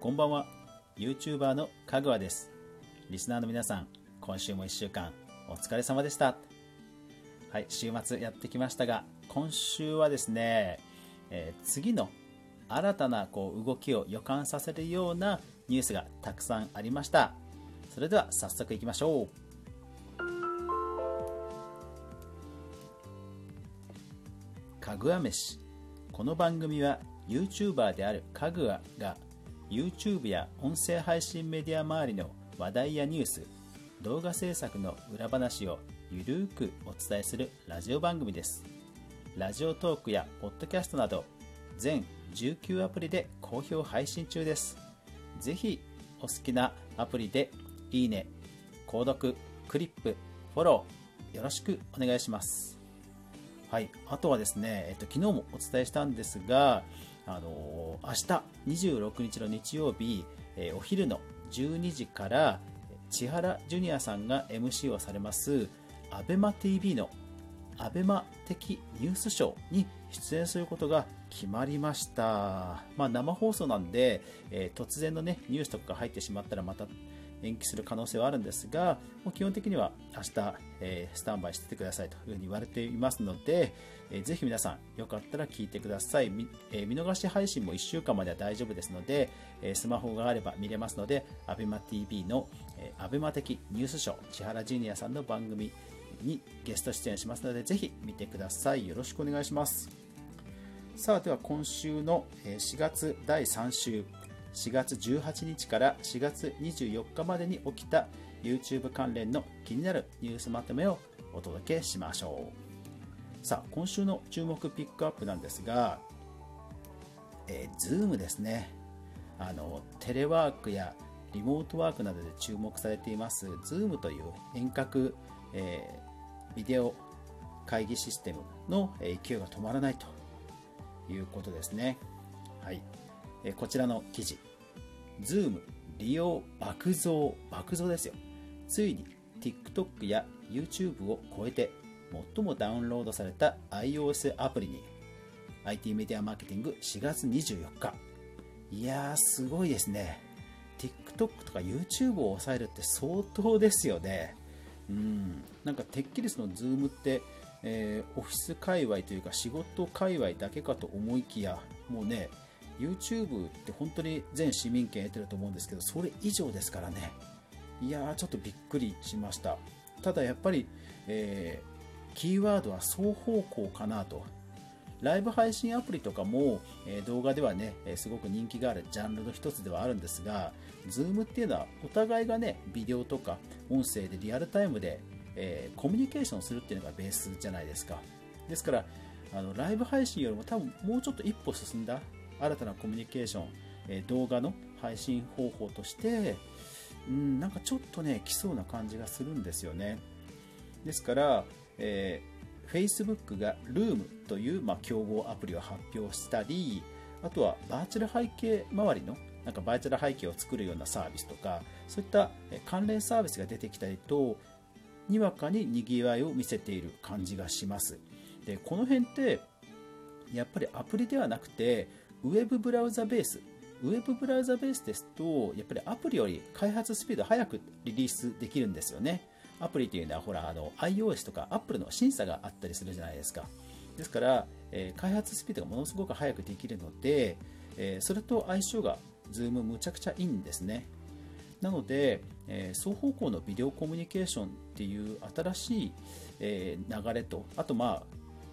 こんばんは。YouTuber のかぐわです。リスナーの皆さん今週も1週間お疲れ様でした。はい週末やってきましたが今週はですね、えー、次の新たなこう動きを予感させるようなニュースがたくさんありました。それでは早速いきましょう。かぐわ飯。この番組は YouTuber であるかぐわが YouTube や音声配信メディア周りの話題やニュース動画制作の裏話をゆるーくお伝えするラジオ番組です。ラジオトークやポッドキャストなど全19アプリで好評配信中です。ぜひお好きなアプリでいいね購読クリップフォローよろしくお願いします。はいあとはですね、えっと、昨日もお伝えしたんですがあの明日26日の日曜日、えー、お昼の12時から千原ジュニアさんが MC をされます ABEMATV の ABEMA 的ニュースショーに出演することが決まりました、まあ、生放送なんで、えー、突然の、ね、ニュースとかが入ってしまったらまた延期する可能性はあるんですが、もう基本的には明日、えー、スタンバイしててくださいというふうに言われていますので、えー、ぜひ皆さんよかったら聞いてください。見,、えー、見逃し配信も1週間までは大丈夫ですので、えスマホがあれば見れますので、ABEMATV の、えー、ABEMA 的ニュースショー、千原ジュニアさんの番組にゲスト出演しますので、ぜひ見てください。よろしくお願いします。さあ、では今週の4月第3週、4月18日から4月24日までに起きた YouTube 関連の気になるニュースまとめをお届けしましょうさあ今週の注目ピックアップなんですが、えー、Zoom ですねあのテレワークやリモートワークなどで注目されています Zoom という遠隔、えー、ビデオ会議システムの勢いが止まらないということですね。はい。えこちらの記事。Zoom 利用爆増爆増ですよ。ついに TikTok や YouTube を超えて最もダウンロードされた iOS アプリに IT メディアマーケティング4月24日。いやーすごいですね。TikTok とか YouTube を抑えるって相当ですよね。うん。なんかてっきりその Zoom って、えー、オフィス界隈というか仕事界隈だけかと思いきやもうね YouTube って本当に全市民権得てると思うんですけどそれ以上ですからね。いやーちょっとびっくりしました。ただやっぱり、えー、キーワードは双方向かなと。ライブ配信アプリとかも、えー、動画ではね、えー、すごく人気があるジャンルの一つではあるんですが Zoom っていうのはお互いがねビデオとか音声でリアルタイムで、えコミュニケーションするっていうのがベースじゃないですか。ですからあのライブ配信よりも多分もうちょっと一歩進んだ新たなコミュニケーション、え動画の配信方法として、うん、なんかちょっとね、来そうな感じがするんですよね。ですから、えー、Facebook が Room という、まあ、競合アプリを発表したり、あとはバーチャル背景周りのなんかバーチャル背景を作るようなサービスとか、そういった関連サービスが出てきたりと、にわかに賑わいを見せている感じがします。で、この辺って、やっぱりアプリではなくて、ウェブブラウザベース、ウェブブラウザベースですと、やっぱりアプリより開発スピード早くリリースできるんですよね。アプリというのは、ほら、あの、iOS とか Apple の審査があったりするじゃないですか。ですから、えー、開発スピードがものすごく早くできるので、えー、それと相性が Zoom むちゃくちゃいいんですね。なので、えー、双方向のビデオコミュニケーションっていう新しい、え流れと、あとま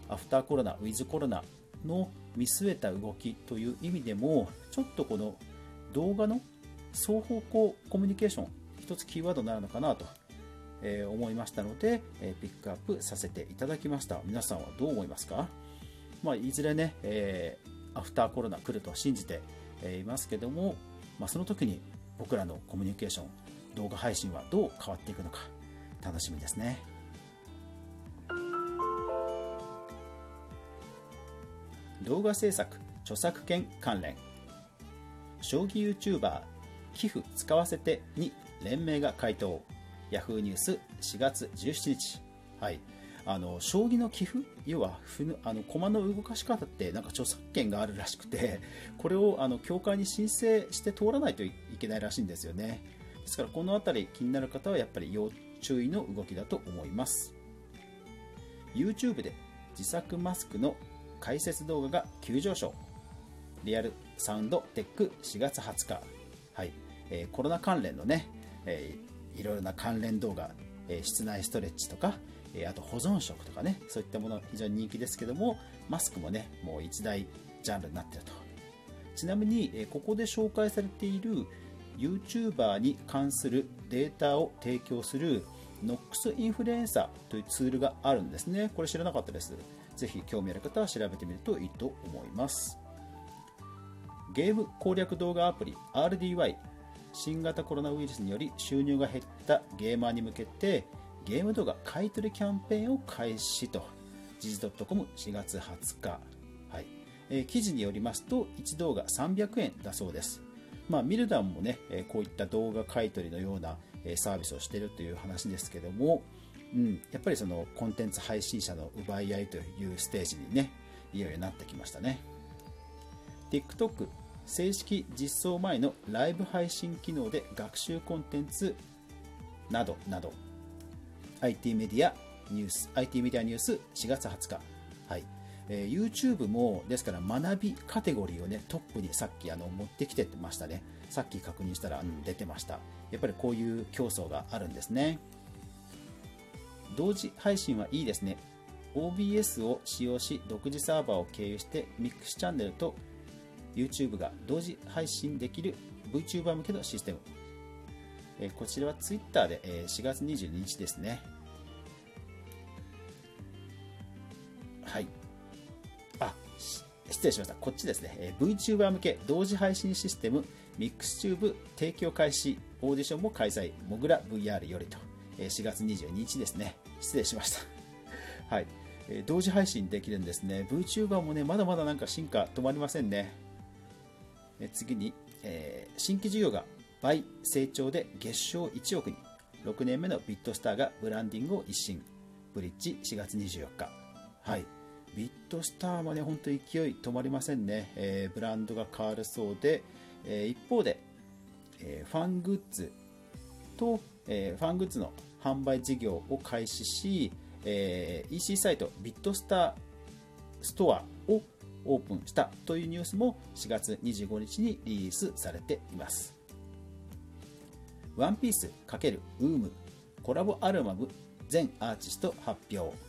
あ、アフターコロナ、ウィズコロナの見据えた動きという意味でもちょっとこの動画の双方向コミュニケーション一つキーワードになるのかなと、思いましたので、ピックアップさせていただきました皆さんはどう思いますか、まあ、いずれね、えー、アフターコロナ来ると信じていますけども、まあ、その時に僕らのコミュニケーション動画配信はどう変わっていくのか楽しみですね。動画制作著作権関連。将棋 YouTuber 寄付使わせてに連盟が回答。Yahoo ニュース4月17日。はい。あの将棋の棋譜要はふあの駒の動かし方ってなんか著作権があるらしくてこれをあの協会に申請して通らないといけないらしいんですよね。ですからこの辺り気になる方はやっぱり要注意の動きだと思います。YouTube で自作マスクの解説動画が急上昇。リアルサウンドテック4月20日、はい。えー、コロナ関連のね、えー、いろいろな関連動画、えー、室内ストレッチとか、えー、あと保存食とかね。そういったもの非常に人気ですけどもマスクもねもう一大ジャンルになっていると。ちなみに、えー、ここで紹介されている YouTuber に関するデータを提供する NOX インフルエンサーというツールがあるんですね。これ知らなかったです。ぜひ興味ある方は調べてみるといいと思います。ゲーム攻略動画アプリ RDY 新型コロナウイルスにより収入が減ったゲーマーに向けてゲーム動画買い取りキャンペーンを開始と。時事 .com4 月20日、はい。えー、記事によりますと1動画300円だそうです。まあ、ミルダンもね、えこういった動画買い取りのようなサービスをしているという話ですけども、うん、やっぱりそのコンテンツ配信者の奪い合いというステージにね、いよいよなってきましたね。TikTok 正式実装前のライブ配信機能で学習コンテンツなどなど。IT メディアニュース IT メディアニュース4月20日、はい。えー、YouTube もですから学びカテゴリーをねトップにさっきあの持ってきてましたね。さっき確認したら、うん、出てました。やっぱりこういう競争があるんですね。同時配信はいいですね OBS を使用し独自サーバーを経由してミックスチャンネルと YouTube が同時配信できる VTuber 向けのシステム。えこちらは Twitter で、え4月22日ですね。はい。あ、失礼しました。こっちですね。え VTuber 向け同時配信システム MixTube 提供開始、オーディションも開催、モグラ VR よりと、4月22日ですね。失礼しました。はい。同時配信できるんですね。VTuber もね、まだまだなんか進化止まりませんね。次に、えー、新規事業が倍成長で月賞1億に6年目のビットスターがブランディングを一新ブリッジ4月24日はいビットスターもね本当勢い止まりませんね、えー、ブランドが変わるそうで、えー、一方で、えー、ファングッズと、えファングッズの販売事業を開始し、えー EC サイトビットスターストアをオープンしたというニュースも4月25日にリリースされています。ワンピース×ウームコラボアルバム全アーティスト発表。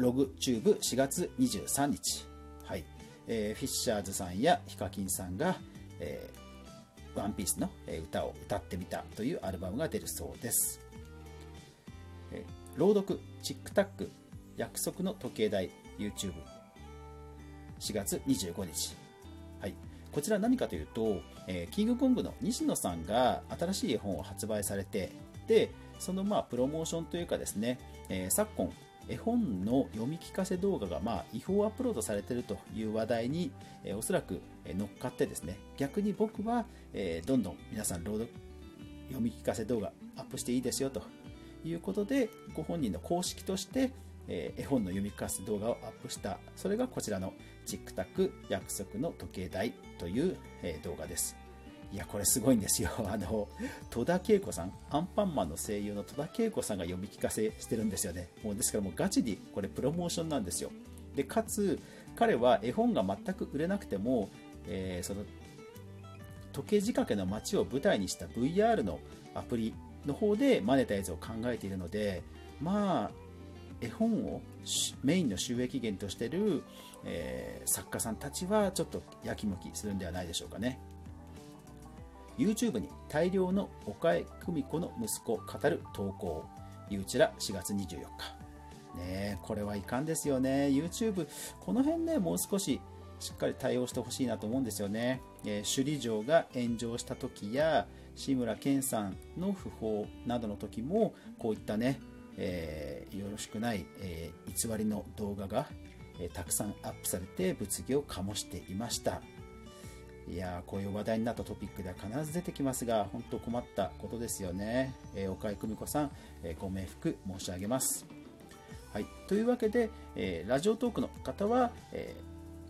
ログチューブ4月23日。はい。えー、フィッシャーズさんやヒカキンさんが、えー、ワンピースの歌を歌ってみたというアルバムが出るそうです。え、朗読、チックタック、約束の時計台 YouTube4 月25日、はい、こちら何かというと、えー、キングコングの西野さんが新しい絵本を発売されてでそのまあプロモーションというかですね、えー、昨今絵本の読み聞かせ動画がまあ違法アップロードされているという話題に、え、おそらく乗っかってですね。逆に僕は、え、どんどん皆さん朗読読み聞かせ動画アップしていいですよということでご本人の公式としてえ絵本の読み聞かせ動画をアップした。それがこちらのチックタック約束の時計台という、え動画です。いやこれすごいんですよ。あの戸田恵子さんアンパンマンの声優の戸田恵子さんが読み聞かせしてるんですよね。もうですからもうガチにこれプロモーションなんですよ。でかつ彼は絵本が全く売れなくても、えー、その時計仕掛けの街を舞台にした VR のアプリの方でマネタイズを考えているのでまあ絵本をメインの収益源としてる、えー、作家さんたちはちょっとやきもきするんではないでしょうかね。YouTube に大量の岡江久美子の息子を語る投稿。ゆうちら4月24日ねこれはいかんですよね。YouTube この辺ねもう少ししっかり対応してほしいなと思うんですよね、えー、首里城が炎上した時や志村けんさんの訃報などの時もこういったねえー、よろしくない、えー、偽りの動画が、え、たくさんアップされて物議を醸していました。いやこういう話題になったトピックでは必ず出てきますが本当困ったことですよね、えー、岡井久美子さん、えー、ご冥福申し上げますはい、というわけで、えー、ラジオトークの方は、え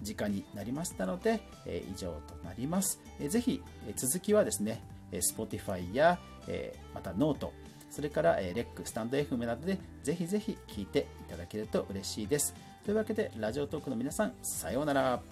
ー、時間になりましたので、え、以上となります。えー、ぜひ、え、続きはですね、え Spotify や、えー、またノート、それから、えー、レック、スタンド FM などでぜひぜひ聞いていただけると嬉しいです。というわけで、ラジオトークの皆さん、さようなら。